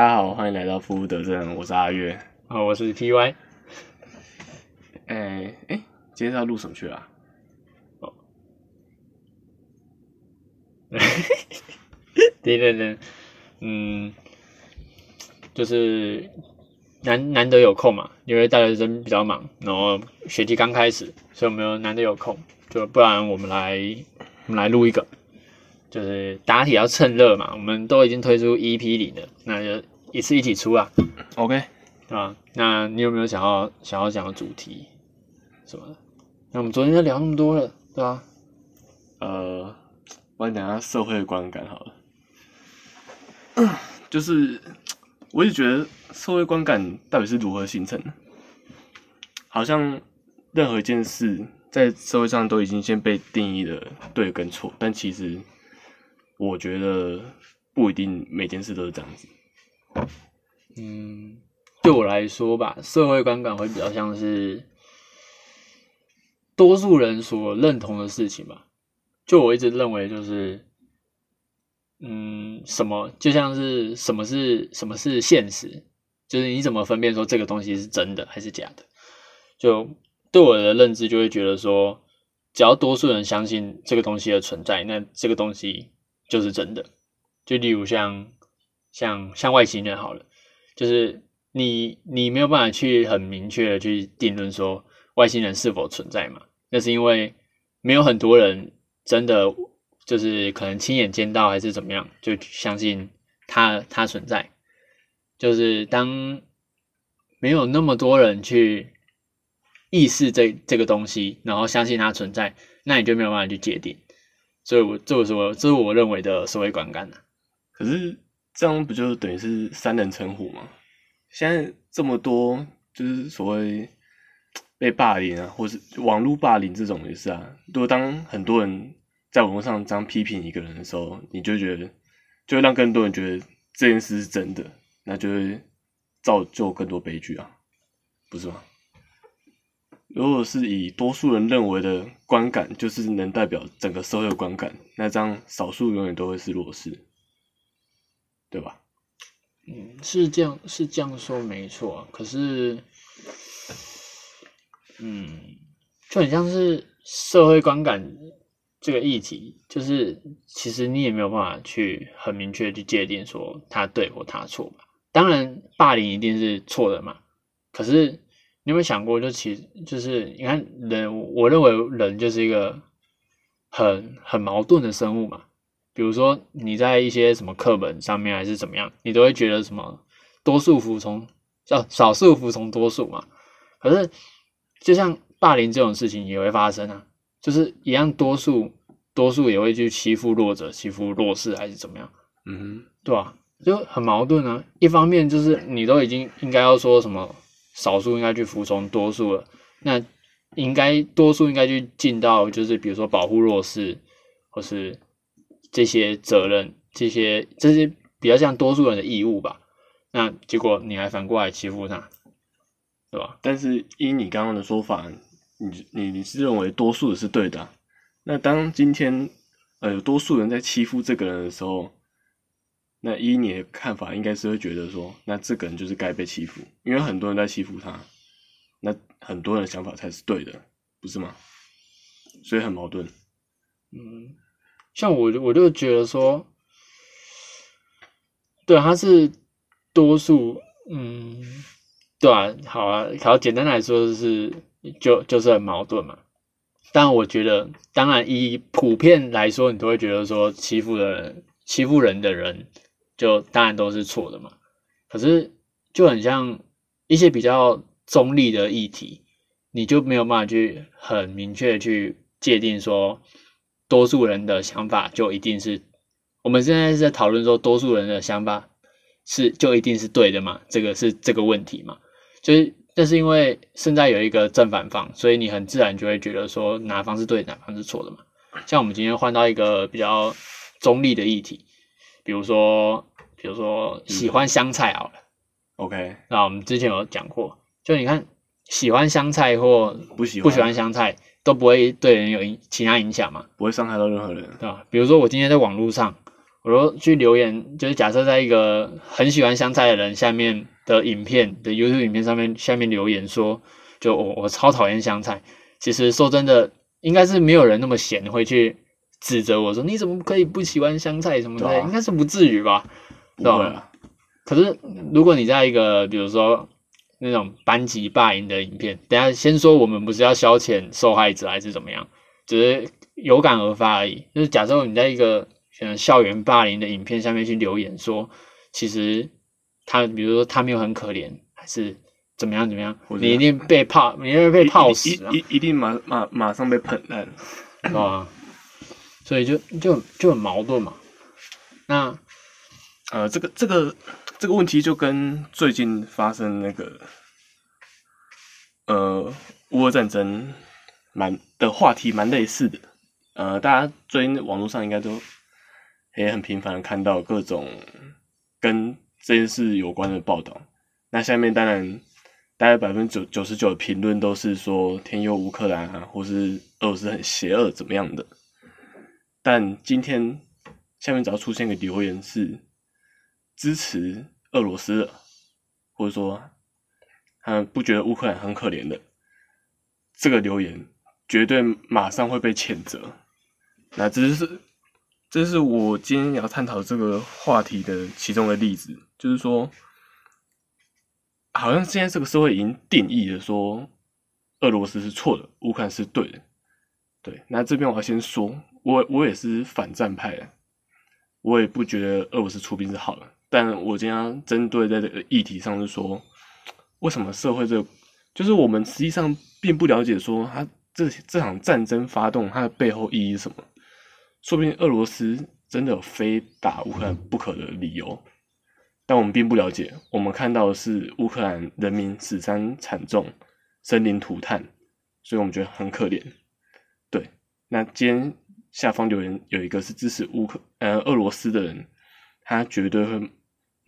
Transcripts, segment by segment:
哎、大家好，欢迎来到服务德政，我是阿月。啊，我是 T Y。哎、哎、今天是要录什么去啊？对对对，嗯，就是难难得有空嘛，因为大学生比较忙，然后学期刚开始，所以我们难得有空，就不然我们来我们来录一个，就是答题要趁热嘛，我们都已经推出 EP 零了，那就一次一起出啊，OK，对吧？那你有没有想要想要讲的主题什么的？那我们昨天就聊那么多了，对吧？呃，我来讲下社会观感好了。就是，我也觉得社会观感到底是如何形成的？好像任何一件事在社会上都已经先被定义了对跟错，但其实我觉得不一定每件事都是这样子。嗯，对我来说吧，社会观感会比较像是多数人所认同的事情吧。就我一直认为，就是嗯，什么就像是什么是什么是现实，就是你怎么分辨说这个东西是真的还是假的？就对我的认知就会觉得说，只要多数人相信这个东西的存在，那这个东西就是真的。就例如像像像外星人好了。就是你你没有办法去很明确的去定论说外星人是否存在嘛？那是因为没有很多人真的就是可能亲眼见到还是怎么样，就相信它它存在。就是当没有那么多人去意识这这个东西，然后相信它存在，那你就没有办法去界定。所以我这是我这是我认为的社会观感啊。可是这样不就等于是三人成虎吗？现在这么多就是所谓被霸凌啊，或是网络霸凌这种也是啊。如果当很多人在网络上这样批评一个人的时候，你就觉得就会让更多人觉得这件事是真的，那就会造就更多悲剧啊，不是吗？如果是以多数人认为的观感，就是能代表整个社会的观感，那这样少数永远都会是弱势。对吧？嗯，是这样，是这样说没错。可是，嗯，就很像是社会观感这个议题，就是其实你也没有办法去很明确去界定说他对或他错吧。当然，霸凌一定是错的嘛。可是你有没有想过，就其实就是你看人，我认为人就是一个很很矛盾的生物嘛。比如说你在一些什么课本上面还是怎么样，你都会觉得什么多数服从，叫少数服从多数嘛。可是就像霸凌这种事情也会发生啊，就是一样多数多数也会去欺负弱者、欺负弱势还是怎么样，嗯对吧、就很矛盾啊。一方面就是你都已经应该要说什么少数应该去服从多数了，那应该多数应该去尽到就是比如说保护弱势或是。这些责任，这些这些比较像多数人的义务吧。那结果你还反过来欺负他，对吧？但是依你刚刚的说法，你你你是认为多数的是对的、那当今天呃多数人在欺负这个人的时候，那依你的看法，应该是会觉得说，那这个人就是该被欺负，因为很多人在欺负他，那很多人的想法才是对的，不是吗？所以很矛盾。嗯。像我我就觉得说，对，他是多数，嗯，对啊，好啊，好，简单来说就是就就是很矛盾嘛。但我觉得，当然以普遍来说，你都会觉得说欺负的人、欺负人的人，就当然都是错的嘛。可是就很像一些比较中立的议题，你就没有办法去很明确去界定说。多数人的想法就一定是，我们现在是在讨论说多数人的想法是就一定是对的嘛？这个是这个问题嘛？就是，但是因为现在有一个正反方，所以你很自然就会觉得说哪方是对，哪方是错的嘛。像我们今天换到一个比较中立的议题，比如说，比如说喜欢香菜好了。OK，那我们之前有讲过，就你看喜欢香菜或不喜欢不喜欢香菜。都不会对人有影其他影响嘛，不会伤害到任何人。对吧？比如说我今天在网络上，我说去留言，就是假设在一个很喜欢香菜的人下面的影片的 YouTube 影片上面下面留言说，就我我超讨厌香菜。其实说真的，应该是没有人那么闲会去指责我说你怎么可以不喜欢香菜什么的，应该是不至于吧？不会啊，可是如果你在一个比如说那种班级霸凌的影片，等下先说我们不是要消遣受害者还是怎么样，只是有感而发而已。就是假设你在一个嗯校园霸凌的影片下面去留言说，其实他比如说他没有很可怜，还是怎么样怎么样你一定被泡，你一定被泡死啊一，一一定马马马上被喷烂。对吧？所以就就就很矛盾嘛。那呃，这个这个这个问题就跟最近发生那个呃乌俄战争蛮的话题蛮类似的。呃，大家最近网络上应该都也很频繁看到各种跟这件事有关的报道。那下面当然大概百分之九九十九的评论都是说天佑乌克兰啊，或是俄罗斯很邪恶怎么样的。但今天下面只要出现个留言是支持俄罗斯的，或者说他们不觉得乌克兰很可怜的，这个留言绝对马上会被谴责。那这是这是我今天要探讨这个话题的其中的例子，就是说，好像现在这个社会已经定义了说，俄罗斯是错的，乌克兰是对的。对，那这边我要先说，我我也是反战派的，我也不觉得俄罗斯出兵是好的，但我今天针对在这个议题上是说，为什么社会这，就是我们实际上并不了解说它这这场战争发动它的背后意义是什么，说不定俄罗斯真的有非打乌克兰不可的理由，但我们并不了解，我们看到的是乌克兰人民死伤惨重，生灵涂炭，所以我们觉得很可怜。对，那今天下方留言有一个是支持乌克呃俄罗斯的人，他绝对会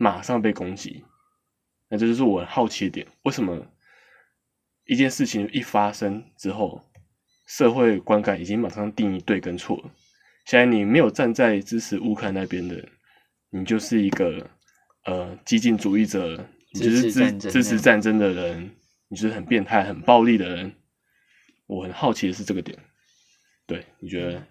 马上被攻击。那这就是我很好奇的点，为什么一件事情一发生之后，社会观感已经马上定义对跟错了？现在你没有站在支持乌克兰那边的人，你就是一个呃激进主义者，你就是支支持战争的人，你就是很变态、很暴力的人。我很好奇的是这个点，对你觉得？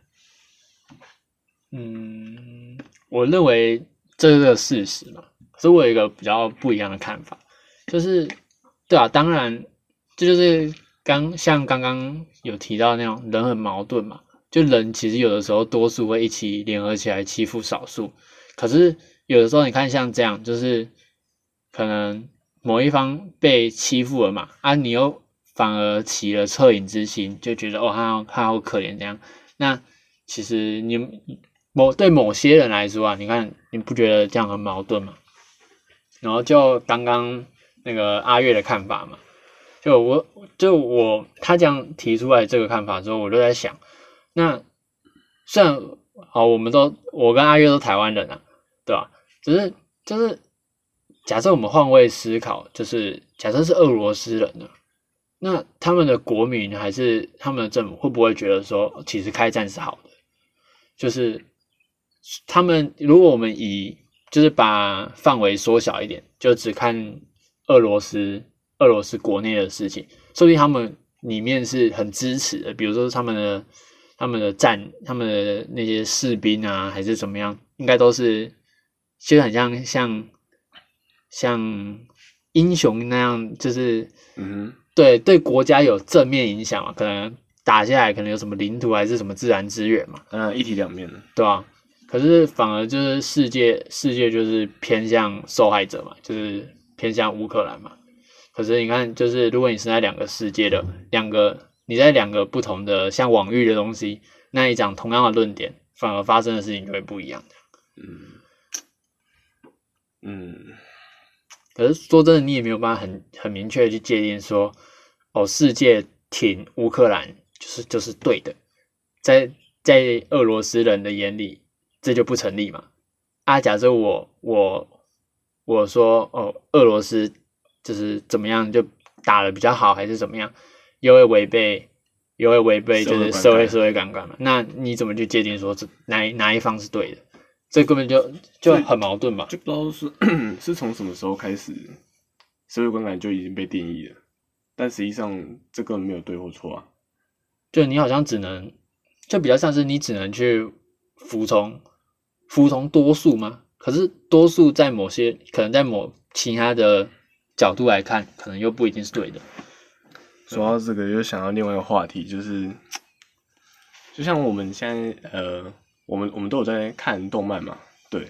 嗯，我认为这是个事实嘛，所以我有一个比较不一样的看法，就是对啊，当然这就是刚像刚刚有提到那种人很矛盾嘛，就人其实有的时候多数会一起联合起来欺负少数，可是有的时候你看像这样，就是可能某一方被欺负了嘛，啊，你又反而起了恻隐之心，就觉得哦，他好他好可怜这样，那其实你某对某些人来说啊，你看你不觉得这样很矛盾吗？然后就刚刚那个阿月的看法嘛，就我就我他这样提出来这个看法之后，我就在想，那虽然好，我们都我跟阿月都台湾人啊，对吧？只是就是假设我们换位思考，就是假设是俄罗斯人呢，那他们的国民还是他们的政府会不会觉得说，其实开战是好的？就是他们如果我们以就是把范围缩小一点，就只看俄罗斯俄罗斯国内的事情，说不定他们里面是很支持的，比如说他们的他们的战他们的那些士兵啊，还是怎么样，应该都是其实很像像像英雄那样，就是嗯对对国家有正面影响嘛，可能打下来可能有什么领土还是什么自然资源嘛，嗯，一体两面的，对吧、可是反而就是世界世界就是偏向受害者嘛，就是偏向乌克兰嘛。可是你看，就是如果你是在两个世界的两个，你在两个不同的像网域的东西，那你讲同样的论点，反而发生的事情就会不一样。嗯，可是说真的，你也没有办法很很明确的去界定说，哦，世界挺乌克兰就是就是对的，在在俄罗斯人的眼里，这就不成立嘛。啊，假设我我我说哦，俄罗斯就是怎么样就打的比较好，还是怎么样，又会违背又会违背就是社会社会观感社会感官嘛？那你怎么去界定说这哪哪一方是对的？这根本就就很矛盾吧？就不知道是 是从什么时候开始，社会观感就已经被定义了，但实际上这个没有对或错啊。就你好像只能，就比较像是你只能去服从服从多数吗？可是多数在某些可能在某其他的角度来看，可能又不一定是对的。说到这个，又想到另外一个话题，就是就像我们现在呃，我们我们都有在看动漫嘛，对，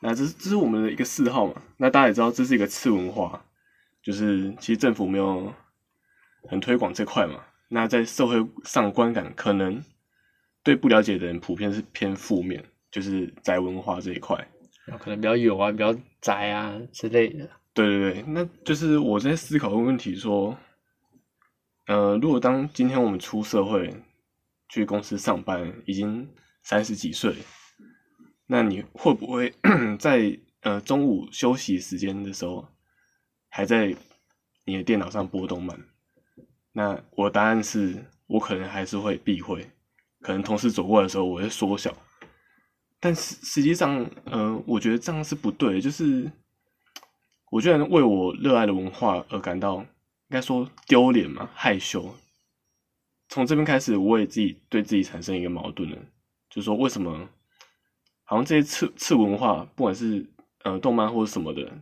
那这是这是我们的一个嗜好嘛。那大家也知道，这是一个次文化，就是其实政府没有很推广这块嘛。那在社会上观感，可能对不了解的人普遍是偏负面，就是宅文化这一块，可能比较有啊，比较宅啊之类的。对对对，那就是我在思考一个问题说。呃，如果当今天我们出社会去公司上班，已经三十几岁，那你会不会 在呃中午休息时间的时候，还在你的电脑上播动漫？那我答案是我可能还是会避讳，可能同事走过来的时候我会缩小，但实实际上，呃，我觉得这样是不对，就是我居然为我热爱的文化而感到。应该说丢脸嘛，害羞。从这边开始，我也自己对自己产生一个矛盾了，就是说为什么好像这些次次文化，不管是呃动漫或者什么的，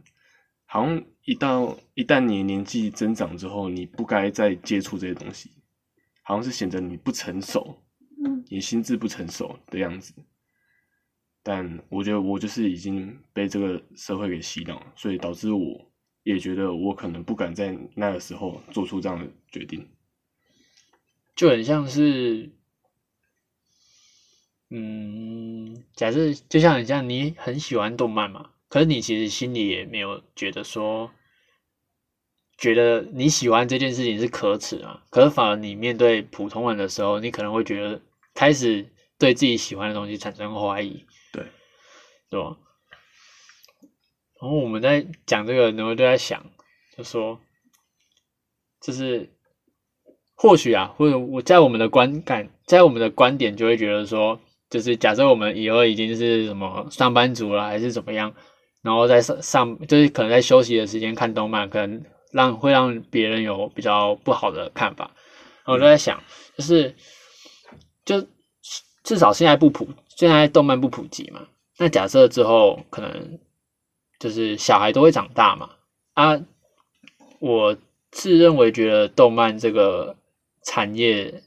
好像一到一旦你年纪增长之后，你不该再接触这些东西，好像是显得你不成熟，嗯，你心智不成熟的样子。但我觉得我就是已经被这个社会给洗脑，所以导致我。也觉得我可能不敢在那个时候做出这样的决定，就很像是，嗯，假设就像很像你很喜欢动漫嘛，可是你其实心里也没有觉得说，觉得你喜欢这件事情是可耻啊，可是反而你面对普通人的时候，你可能会觉得开始对自己喜欢的东西产生怀疑，对，对吧？然后我们在讲这个，然后就在想，就说，就是或许啊，或者我在我们的观感，在我们的观点，就会觉得说，就是假设我们以后已经是什么上班族了，还是怎么样，然后在上上，就是可能在休息的时间看动漫，可能让会让别人有比较不好的看法。然后我就在想，就是就至少现在不普，现在动漫不普及嘛，那假设之后可能。就是小孩都会长大嘛啊，我自认为觉得动漫这个产业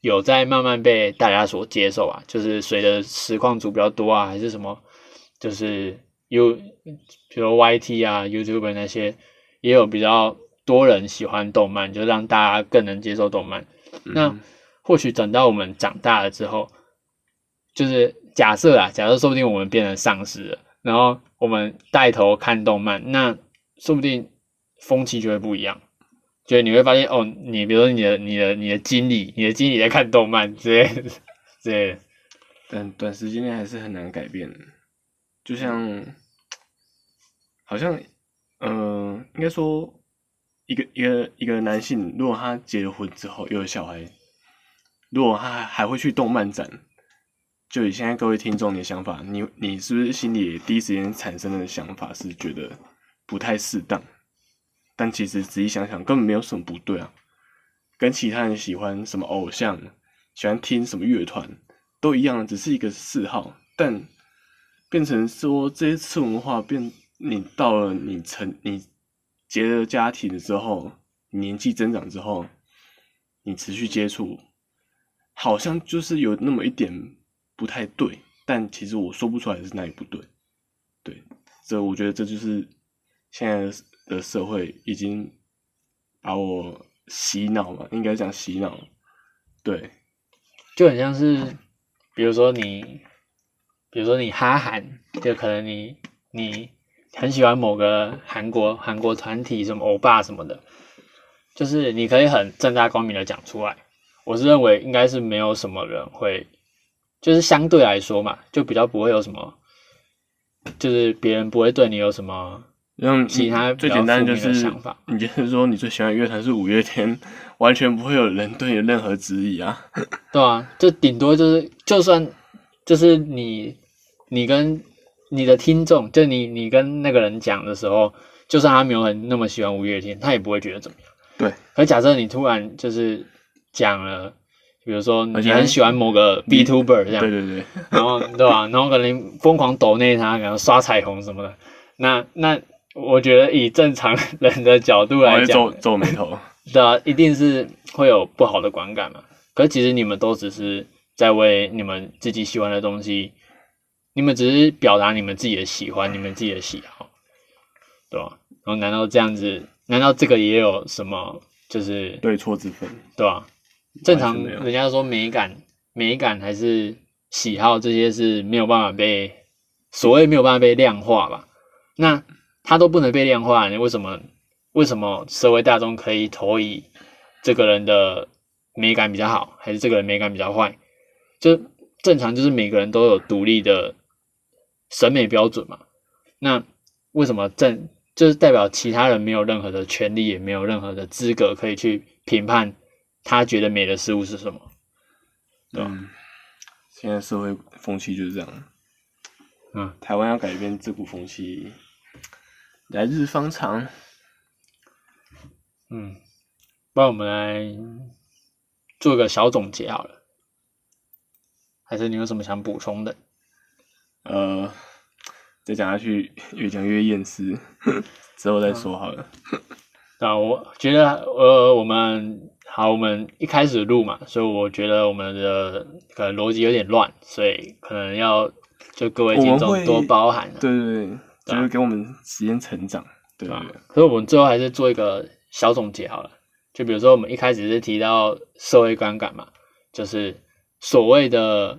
有在慢慢被大家所接受啊，就是随着实况组比较多啊，还是什么，就是有比如 YT 啊、YouTube 那些也有比较多人喜欢动漫，就让大家更能接受动漫。那或许等到我们长大了之后，就是假设啊，假设说不定我们变成丧尸了。然后我们带头看动漫，那说不定风气就会不一样。就你会发现，哦，你比如说你的、你的、你的经理，你的经理在看动漫之类的，之类的。但 短时间内还是很难改变。就像，好像，嗯，应该说，一个一个一个男性，如果他结了婚之后有了小孩，如果他还会去动漫展。就以现在各位听众的想法，你你是不是心里第一时间产生的想法是觉得不太适当？但其实仔细想想，根本没有什么不对啊。跟其他人喜欢什么偶像、喜欢听什么乐团都一样，只是一个嗜好。但变成说这些次文化变，你到了你成你结了家庭之后，年纪增长之后，你持续接触，好像就是有那么一点。不太对，但其实我说不出来是哪里不对。对，这我觉得这就是现在的社会已经把我洗脑嘛，应该讲洗脑。对，就很像是，比如说你，比如说你哈韩，就可能你你很喜欢某个韩国韩国团体，什么欧巴什么的，就是你可以很正大光明的讲出来。我是认为应该是没有什么人会。就是相对来说嘛，就比较不会有什么，就是别人不会对你有什么，让其他最简单就是想法。你就是说你最喜欢乐团是五月天，完全不会有人对你任何质疑啊。对啊，就顶多就是，就算就是你你跟你的听众，就你你跟那个人讲的时候，就算他没有很那么喜欢五月天，他也不会觉得怎么样。对，可假设你突然就是讲了，比如说你很喜欢某个 B Tuber 这样，对对对，然后对吧？然后可能疯狂抖内他，然后刷彩虹什么的。那那我觉得以正常人的角度来讲皱讲，皱眉头。对啊，一定是会有不好的观感嘛。可是其实你们都只是在为你们自己喜欢的东西，你们只是表达你们自己的喜欢，你们自己的喜好，对吧？然后难道这样子？难道这个也有什么就是对错之分。对吧？正常人家说美感、美感还是喜好这些是没有办法被所谓没有办法被量化吧？那它都不能被量化，你为什么为什么社会大众可以投以这个人的美感比较好，还是这个人美感比较坏？就正常就是每个人都有独立的审美标准嘛。那为什么正就是代表其他人没有任何的权利，也没有任何的资格可以去评判他觉得美的事物是什么？对吧嗯，现在社会风气就是这样。嗯，台湾要改变这股风气，来日方长。嗯，不然我们来做个小总结好了，还是你有什么想补充的？呃，再讲下去越讲越厌世，之后再说好了。啊，我觉得呃，我们好，我们一开始录嘛，所以我觉得我们的可能逻辑有点乱，所以可能要就各位听众多包涵、啊。对对对，就是给我们时间成长。对对对，可是我们最后还是做一个小总结好了，就比如说我们一开始是提到社会观感嘛，就是所谓的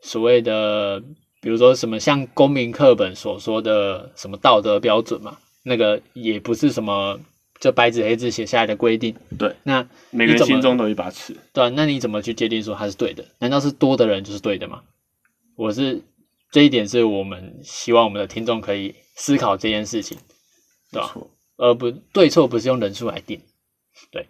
所谓的，比如说什么像公民课本所说的什么道德标准嘛，那个也不是什么就白纸黑字写下来的规定。对，那每个人心中都有一把尺。对啊，那你怎么去界定说它是对的？难道是多的人就是对的吗？我是这一点是我们希望我们的听众可以思考这件事情，对吧、而不对错不是用人数来定，对。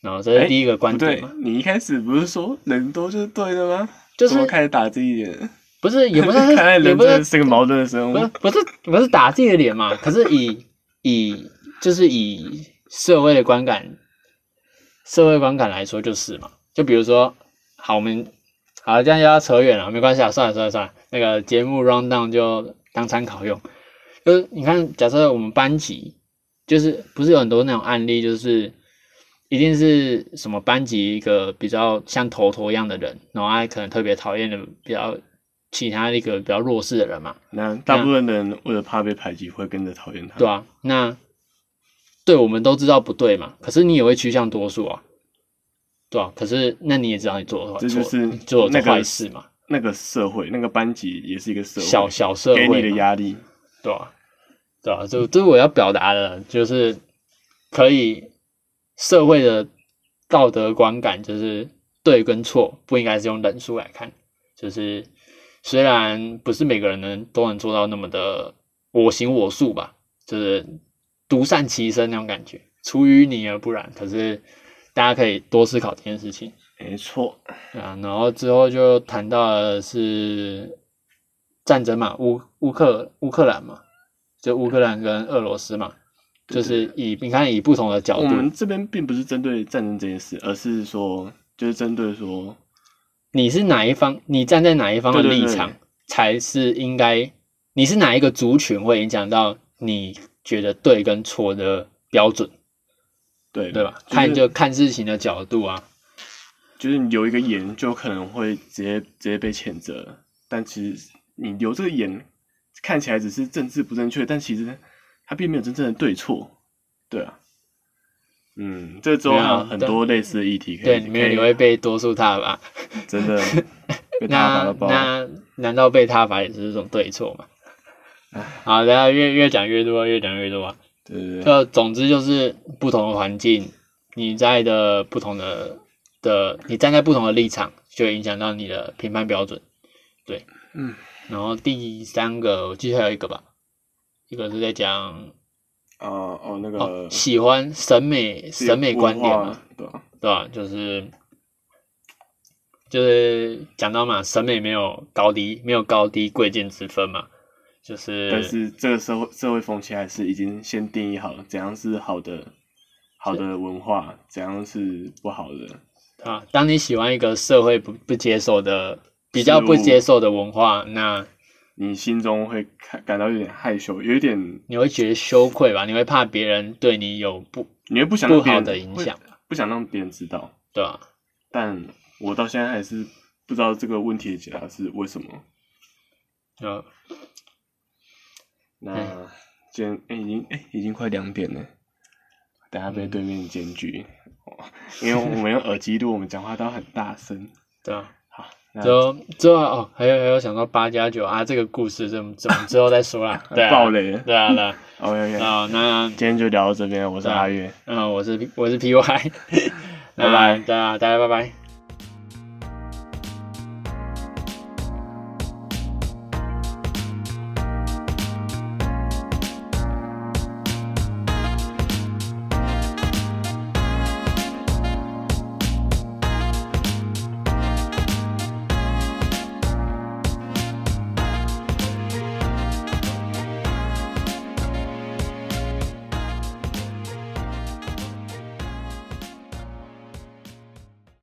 然后这是哎第一个观点嘛，，你一开始不是说人多就是对的吗？就是开始打自己脸？不是也不是 看来也不是人真的是个矛盾的生物不是。不是不是打自己的脸嘛？可是以以就是以社会的观感，社会观感来说就是嘛。就比如说，好，我们好这样又要扯远了，没关系啊，算了算了算了，那个节目 round down 就当参考用。就是你看，假设我们班级就是不是有很多那种案例，就是一定是什么班级一个比较像头头一样的人，然后他可能特别讨厌的比较其他一个比较弱势的人嘛，那大部分的人为了怕被排挤，会跟着讨厌他。对啊，那对我们都知道不对嘛，可是你也会趋向多数啊，对啊，可是那你也知道你做了坏，这就是错做了那个坏事嘛，那个社会，那个班级也是一个社会，小小社给你的会嘛压力。对啊，对啊，这这是我要表达的，就是可以社会的道德观感，就是对跟错不应该是用人数来看，就是虽然不是每个人能都能做到那么的我行我素吧，就是独善其身那种感觉，出淤泥而不染。可是大家可以多思考这件事情。没错，啊，然后之后就谈到的是战争嘛，乌乌克乌克兰嘛，就乌克兰跟俄罗斯嘛，就是以你看以不同的角度，我们这边并不是针对战争这件事，而是说，就是针对说，你是哪一方，你站在哪一方的立场，才是应该，你是哪一个族群会影响到你觉得对跟错的标准，对对吧？就是、看就看事情的角度啊，就是你留一个言，就可能会直接直接被谴责，但其实你留这个言，看起来只是政治不正确，但其实它并没有真正的对错，对啊。嗯，这周没有很多类似的议题可以，对，里面你可以会被多数踏吧，真的 被他打那到爆。那难道被他伐也是这种对错吗？好，大家越越讲越多，越讲越多啊。对对对，就总之就是不同的环境，你在的不同的的，你站在不同的立场，就会影响到你的评判标准。对，嗯，然后第三个，我记得还有一个吧，一个是在讲哦哦，那哦个喜欢审美审美观点嘛，，对吧？对吧？就是就是讲到嘛，审美没有高低，没有高低贵贱之分嘛，就是但是这个社会社会风气还是已经先定义好了，怎样是好的好的文化，怎样是不好的。啊，当你喜欢一个社会不不接受的、比较不接受的文化，那你心中会感感到有点害羞，有一点你会觉得羞愧吧？你会怕别人对你有不你会不想不好的影响，不想让别人知道。对吧、但我到现在还是不知道这个问题的解答是为什么。呃，那今天哎、已经哎、已经快两点了，等下被对面检举，哦因为我们用耳机录，我们讲话都很大声。对啊。之后之后哦，还有还有想到八加九啊，这个故事怎么怎么之后再说啦。对啊，爆雷了。对啊对 啊。OK OK，啊，那今天就聊到这边，我是阿月。嗯，我是我是 P Y，拜拜大家大家拜拜。